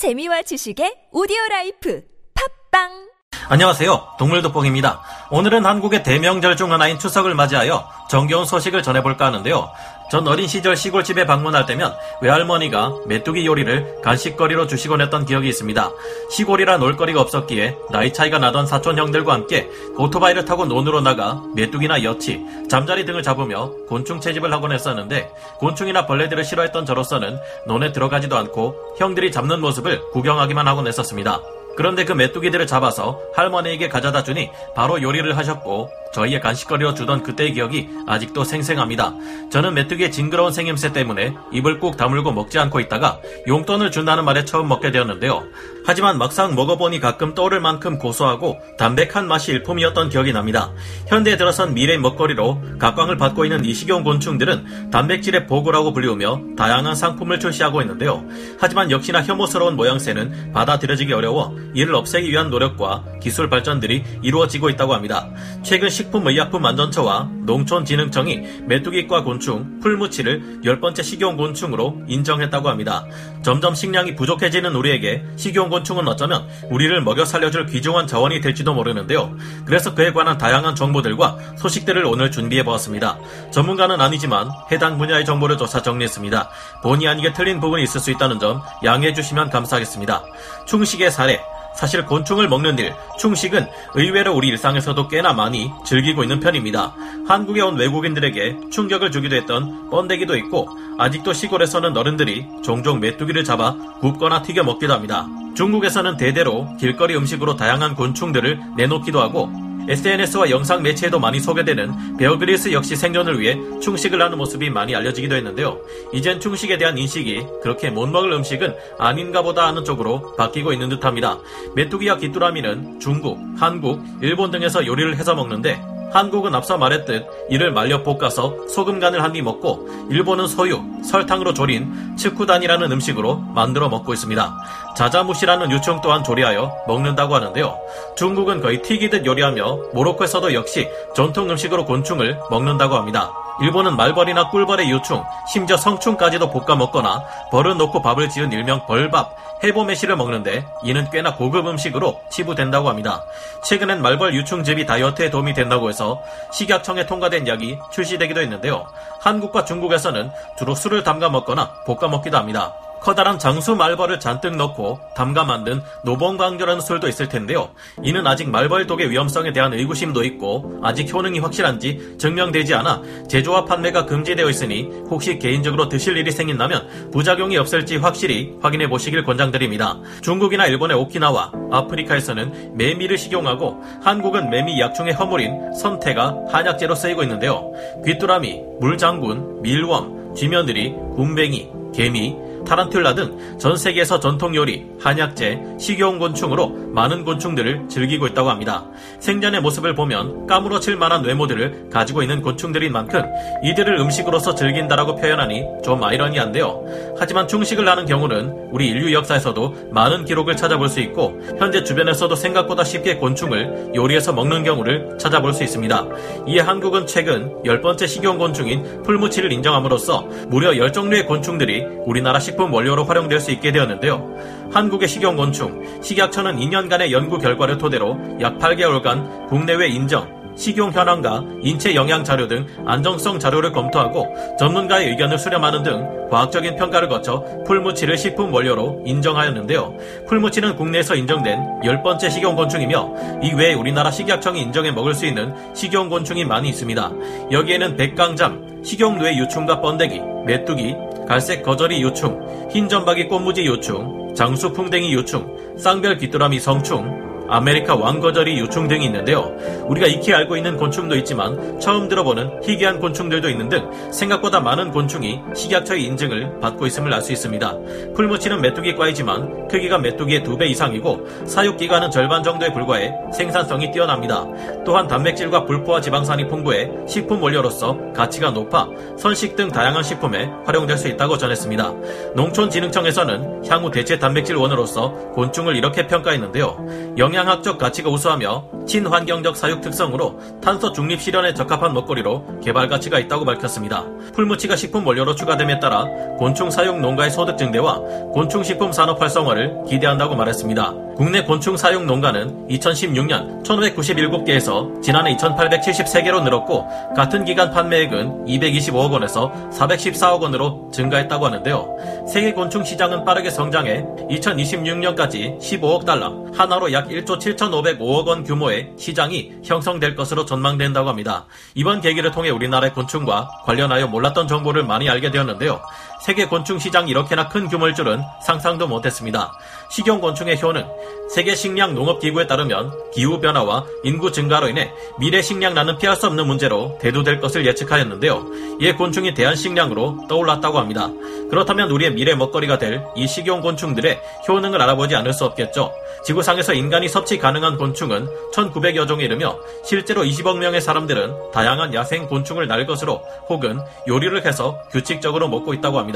재미와 지식의 오디오 라이프. 팟빵 안녕하세요. 동물돋보기입니다. 오늘은 한국의 대명절 중 하나인 추석을 맞이하여 정겨운 소식을 전해볼까 하는데요. 전 어린 시절 시골집에 방문할 때면 외할머니가 메뚜기 요리를 간식거리로 주시곤 했던 기억이 있습니다. 시골이라 놀거리가 없었기에 나이 차이가 나던 사촌 형들과 함께 오토바이를 타고 논으로 나가 메뚜기나 여치, 잠자리 등을 잡으며 곤충 채집을 하곤 했었는데 곤충이나 벌레들을 싫어했던 저로서는 논에 들어가지도 않고 형들이 잡는 모습을 구경하기만 하곤 했었습니다. 그런데 그 메뚜기들을 잡아서 할머니에게 가져다 주니 바로 요리를 하셨고 저희의 간식거리로 주던 그때의 기억이 아직도 생생합니다. 저는 메뚜기의 징그러운 생김새 때문에 입을 꾹 다물고 먹지 않고 있다가 용돈을 준다는 말에 처음 먹게 되었는데요. 하지만 막상 먹어보니 가끔 떠오를 만큼 고소하고 담백한 맛이 일품이었던 기억이 납니다. 현대에 들어선 미래 먹거리로 각광을 받고 있는 이 식용 곤충들은 단백질의 보고라고 불리우며 다양한 상품을 출시하고 있는데요. 하지만 역시나 혐오스러운 모양새는 받아들여지기 어려워 이를 없애기 위한 노력과 기술 발전들이 이루어지고 있다고 합니다. 최근 식품의약품안전처와 농촌진흥청이 메뚜기과 곤충, 풀무치를 열 번째 식용곤충으로 인정했다고 합니다. 점점 식량이 부족해지는 우리에게 식용곤충은 어쩌면 우리를 먹여 살려줄 귀중한 자원이 될지도 모르는데요. 그래서 그에 관한 다양한 정보들과 소식들을 오늘 준비해보았습니다. 전문가는 아니지만 해당 분야의 정보를 조사 정리했습니다. 본의 아니게 틀린 부분이 있을 수 있다는 점 양해해 주시면 감사하겠습니다. 충식의 사례, 사실 곤충을 먹는 일, 충식은 의외로 우리 일상에서도 꽤나 많이 즐기고 있는 편입니다. 한국에 온 외국인들에게 충격을 주기도 했던 번데기도 있고 아직도 시골에서는 어른들이 종종 메뚜기를 잡아 굽거나 튀겨 먹기도 합니다. 중국에서는 대대로 길거리 음식으로 다양한 곤충들을 내놓기도 하고 SNS와 영상 매체에도 많이 소개되는 베어그리스 역시 생존을 위해 충식을 하는 모습이 많이 알려지기도 했는데요. 이젠 충식에 대한 인식이 그렇게 못 먹을 음식은 아닌가 보다 하는 쪽으로 바뀌고 있는 듯합니다. 메뚜기와 귀뚜라미는 중국, 한국, 일본 등에서 요리를 해서 먹는데 한국은 앞서 말했듯 이를 말려 볶아서 소금 간을 한입 먹고 일본은 소유, 설탕으로 조린 츠쿠단이라는 음식으로 만들어 먹고 있습니다. 자자무시라는 유충 또한 조리하여 먹는다고 하는데요. 중국은 거의 튀기듯 요리하며 모로코에서도 역시 전통 음식으로 곤충을 먹는다고 합니다. 일본은 말벌이나 꿀벌의 유충, 심지어 성충까지도 볶아 먹거나 벌을 놓고 밥을 지은 일명 벌밥, 해보메시를 먹는데 이는 꽤나 고급 음식으로 치부된다고 합니다. 최근엔 말벌 유충즙이 다이어트에 도움이 된다고 해서 식약청에 통과된 약이 출시되기도 했는데요. 한국과 중국에서는 주로 술을 담가 먹거나 볶아 먹기도 합니다. 커다란 장수 말벌을 잔뜩 넣고 담가 만든 노봉광조라는 술도 있을 텐데요. 이는 아직 말벌독의 위험성에 대한 의구심도 있고 아직 효능이 확실한지 증명되지 않아 제조와 판매가 금지되어 있으니 혹시 개인적으로 드실 일이 생긴다면 부작용이 없을지 확실히 확인해 보시길 권장드립니다. 중국이나 일본의 오키나와 아프리카에서는 매미를 식용하고 한국은 매미 약중의 허물인 선태가 한약재로 쓰이고 있는데요. 귀뚜라미, 물장군, 밀웜, 쥐며느리, 굼벵이, 개미, 타란툴라 등 전 세계에서 전통 요리, 한약재, 식용 곤충으로 많은 곤충들을 즐기고 있다고 합니다. 생전의 모습을 보면 까무러칠 만한 외모들을 가지고 있는 곤충들인 만큼 이들을 음식으로서 즐긴다라고 표현하니 좀 아이러니한데요. 하지만 충식을 하는 경우는 우리 인류 역사에서도 많은 기록을 찾아볼 수 있고 현재 주변에서도 생각보다 쉽게 곤충을 요리해서 먹는 경우를 찾아볼 수 있습니다. 이에 한국은 최근 열 번째 식용 곤충인 풀무치를 인정함으로써 무려 10종류의 곤충들이 우리나라 식품 원료로 활용될 수 있게 되었는데요. 한국의 식용곤충, 식약처는 2년간의 연구 결과를 토대로 약 8개월간 국내외 인정, 식용 현황과 인체 영양 자료 등 안정성 자료를 검토하고 전문가의 의견을 수렴하는 등 과학적인 평가를 거쳐 풀무치를 식품 원료로 인정하였는데요. 풀무치는 국내에서 인정된 열 번째 식용곤충이며 이 외에 우리나라 식약청이 인정해 먹을 수 있는 식용곤충이 많이 있습니다. 여기에는 백강잠, 식용누에 유충과 번데기, 메뚜기, 갈색 거저리 유충, 흰 점박이 꽃무지 유충, 장수 풍뎅이 유충, 쌍별 귀뚜라미 성충, 아메리카 왕거저리 유충 등이 있는데요. 우리가 익히 알고 있는 곤충도 있지만 처음 들어보는 희귀한 곤충들도 있는 등 생각보다 많은 곤충이 식약처의 인증을 받고 있음을 알 수 있습니다. 풀무치는 메뚜기과이지만 크기가 메뚜기의 두 배 이상이고 사육 기간은 절반 정도에 불과해 생산성이 뛰어납니다. 또한 단백질과 불포화 지방산이 풍부해 식품 원료로서 가치가 높아 선식 등 다양한 식품에 활용될 수 있다고 전했습니다. 농촌진흥청에서는 향후 대체 단백질 원으로서 곤충을 이렇게 평가했는데요. 영양 영양학적 가치가 우수하며 친환경적 사육 특성으로 탄소 중립 실현에 적합한 먹거리로 개발 가치가 있다고 밝혔습니다. 풀무치가 식품 원료로 추가됨에 따라 곤충 사육 농가의 소득 증대와 곤충 식품 산업 활성화를 기대한다고 말했습니다. 국내 곤충 사육 농가는 2016년 1597개에서 지난해 2873개로 늘었고 같은 기간 판매액은 225억 원에서 414억 원으로 증가했다고 하는데요. 세계 곤충 시장은 빠르게 성장해 2026년까지 15억 달러, 하나로 약 1조 7,505억 원 규모의 시장이 형성될 것으로 전망된다고 합니다. 이번 계기를 통해 우리나라의 곤충과 관련하여 몰랐던 정보를 많이 알게 되었는데요. 세계 곤충 시장이 이렇게나 큰 규모일 줄은 상상도 못했습니다. 식용 곤충의 효능, 세계 식량 농업 기구에 따르면 기후 변화와 인구 증가로 인해 미래 식량난은 피할 수 없는 문제로 대두될 것을 예측하였는데요. 이에 곤충이 대한 식량으로 떠올랐다고 합니다. 그렇다면 우리의 미래 먹거리가 될 이 식용 곤충들의 효능을 알아보지 않을 수 없겠죠. 지구상에서 인간이 섭취 가능한 곤충은 1900여 종에 이르며 실제로 20억 명의 사람들은 다양한 야생 곤충을 날 것으로 혹은 요리를 해서 규칙적으로 먹고 있다고 합니다.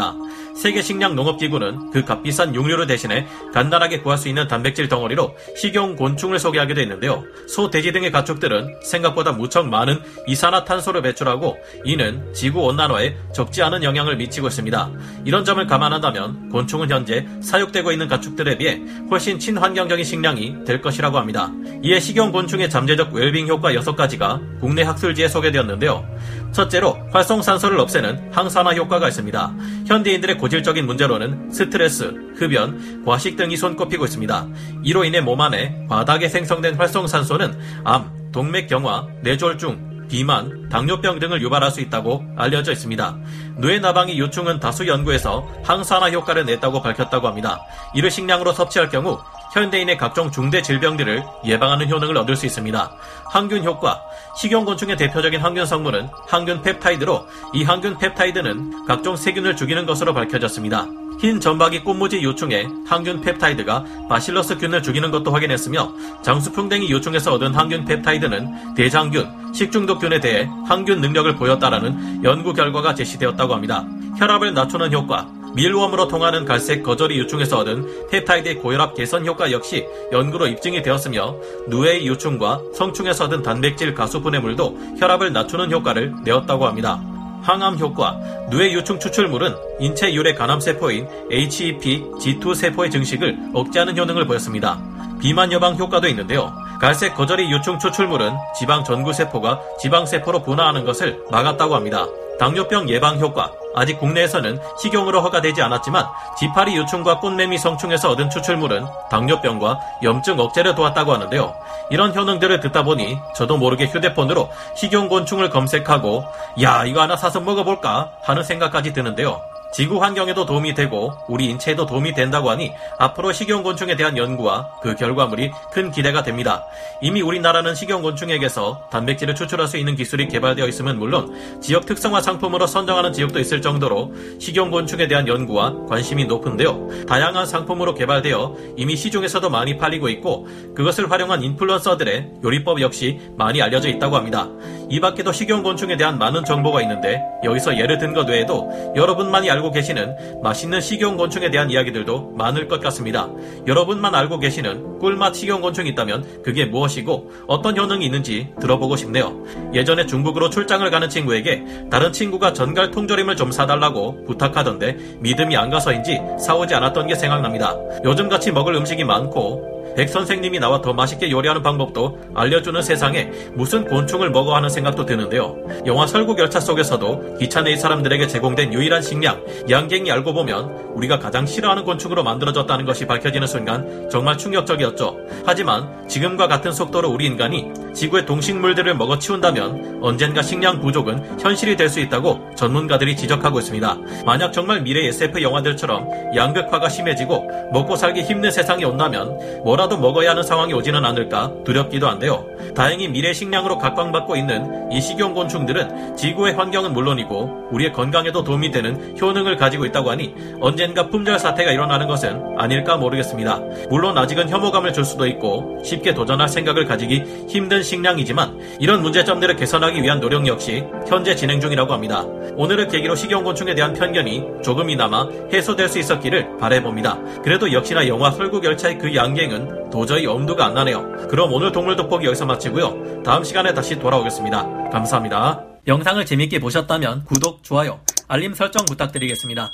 세계 식량 농업기구는 그 값비싼 육류를 대신해 간단하게 구할 수 있는 단백질 덩어리로 식용 곤충을 소개하기도 했는데요. 소, 돼지 등의 가축들은 생각보다 무척 많은 이산화탄소를 배출하고 이는 지구 온난화에 적지 않은 영향을 미치고 있습니다. 이런 점을 감안한다면 곤충은 현재 사육되고 있는 가축들에 비해 훨씬 친환경적인 식량이 될 것이라고 합니다. 이에 식용 곤충의 잠재적 웰빙 효과 6가지가 국내 학술지에 소개되었는데요. 첫째로 활성산소를 없애는 항산화 효과가 있습니다. 현대인들의 고질적인 문제로는 스트레스, 흡연, 과식 등이 손꼽히고 있습니다. 이로 인해 몸 안에 바닥에 생성된 활성산소는 암, 동맥경화, 뇌졸중, 비만, 당뇨병 등을 유발할 수 있다고 알려져 있습니다. 뇌나방이 요충은 다수 연구에서 항산화 효과를 냈다고 밝혔다고 합니다. 이를 식량으로 섭취할 경우 현대인의 각종 중대 질병들을 예방하는 효능을 얻을 수 있습니다. 항균 효과 식용곤충의 대표적인 항균 성분은 항균 펩타이드로 이 항균 펩타이드는 각종 세균을 죽이는 것으로 밝혀졌습니다. 흰 점박이 꽃무지 요충의 항균 펩타이드가 바실러스균을 죽이는 것도 확인했으며 장수풍뎅이 요충에서 얻은 항균 펩타이드는 대장균, 식중독균에 대해 항균 능력을 보였다라는 연구 결과가 제시되었다고 합니다. 혈압을 낮추는 효과, 밀웜으로 통하는 갈색 거절이 유충에서 얻은 펩타이드의 고혈압 개선 효과 역시 연구로 입증이 되었으며 누에이 유충과 성충에서 얻은 단백질 가수 분해물도 혈압을 낮추는 효과를 내었다고 합니다. 항암 효과, 누에 유충 추출물은 인체 유래 간암세포인 HEP G2 세포의 증식을 억제하는 효능을 보였습니다. 비만 예방 효과도 있는데요. 갈색 거절이 유충 추출물은 지방 전구세포가 지방세포로 분화하는 것을 막았다고 합니다. 당뇨병 예방 효과, 아직 국내에서는 식용으로 허가되지 않았지만 지파리 유충과 꽃매미 성충에서 얻은 추출물은 당뇨병과 염증 억제를 도왔다고 하는데요. 이런 효능들을 듣다 보니 저도 모르게 휴대폰으로 식용곤충을 검색하고 야 이거 하나 사서 먹어볼까 하는 생각까지 드는데요. 지구 환경에도 도움이 되고 우리 인체에도 도움이 된다고 하니 앞으로 식용곤충에 대한 연구와 그 결과물이 큰 기대가 됩니다. 이미 우리나라는 식용곤충에게서 단백질을 추출할 수 있는 기술이 개발되어 있으면 물론 지역 특성화 상품으로 선정하는 지역도 있을 정도로 식용곤충에 대한 연구와 관심이 높은데요. 다양한 상품으로 개발되어 이미 시중에서도 많이 팔리고 있고 그것을 활용한 인플루언서들의 요리법 역시 많이 알려져 있다고 합니다. 이 밖에도 식용곤충에 대한 많은 정보가 있는데 여기서 예를 든 것 외에도 여러분만이 알고 계시는 맛있는 식용곤충에 대한 이야기들도 많을 것 같습니다. 여러분만 알고 계시는 꿀맛 식용곤충이 있다면 그게 무엇이고 어떤 효능이 있는지 들어보고 싶네요. 예전에 중국으로 출장을 가는 친구에게 다른 친구가 전갈 통조림을 좀 사달라고 부탁하던데 믿음이 안 가서인지 사오지 않았던 게 생각납니다. 요즘같이 먹을 음식이 많고 백 선생님이 나와 더 맛있게 요리하는 방법도 알려주는 세상에 무슨 곤충을 먹어 하는 생각도 드는데요. 영화 설국열차 속에서도 기차 내의 사람들에게 제공된 유일한 식량, 양갱이 알고 보면 우리가 가장 싫어하는 곤충으로 만들어졌다는 것이 밝혀지는 순간 정말 충격적이었죠. 하지만 지금과 같은 속도로 우리 인간이 지구의 동식물들을 먹어 치운다면 언젠가 식량 부족은 현실이 될 수 있다고 전문가들이 지적하고 있습니다. 만약 정말 미래 SF 영화들처럼 양극화가 심해지고 먹고 살기 힘든 세상이 온다면 뭐라도 먹어야 하는 상황이 오지는 않을까 두렵기도 한데요. 다행히 미래 식량으로 각광받고 있는 이 식용곤충들은 지구의 환경은 물론이고 우리의 건강에도 도움이 되는 효능을 가지고 있다고 하니 언젠가 품절 사태가 일어나는 것은 아닐까 모르겠습니다. 물론 아직은 혐오감을 줄 수도 있고 쉽게 도전할 생각을 가지기 힘든 식량이지만 이런 문제점들을 개선하기 위한 노력 역시 현재 진행 중이라고 합니다. 오늘을 계기로 식용곤충에 대한 편견이 조금이나마 해소될 수 있었기를 바래봅니다. 그래도 역시나 영화 설국 열차의 그 양갱은 도저히 엄두가 안 나네요. 그럼 오늘 동물 돋보기 여기서 마치고요. 다음 시간에 다시 돌아오겠습니다. 감사합니다. 영상을 재밌게 보셨다면 구독, 좋아요, 알림 설정 부탁드리겠습니다.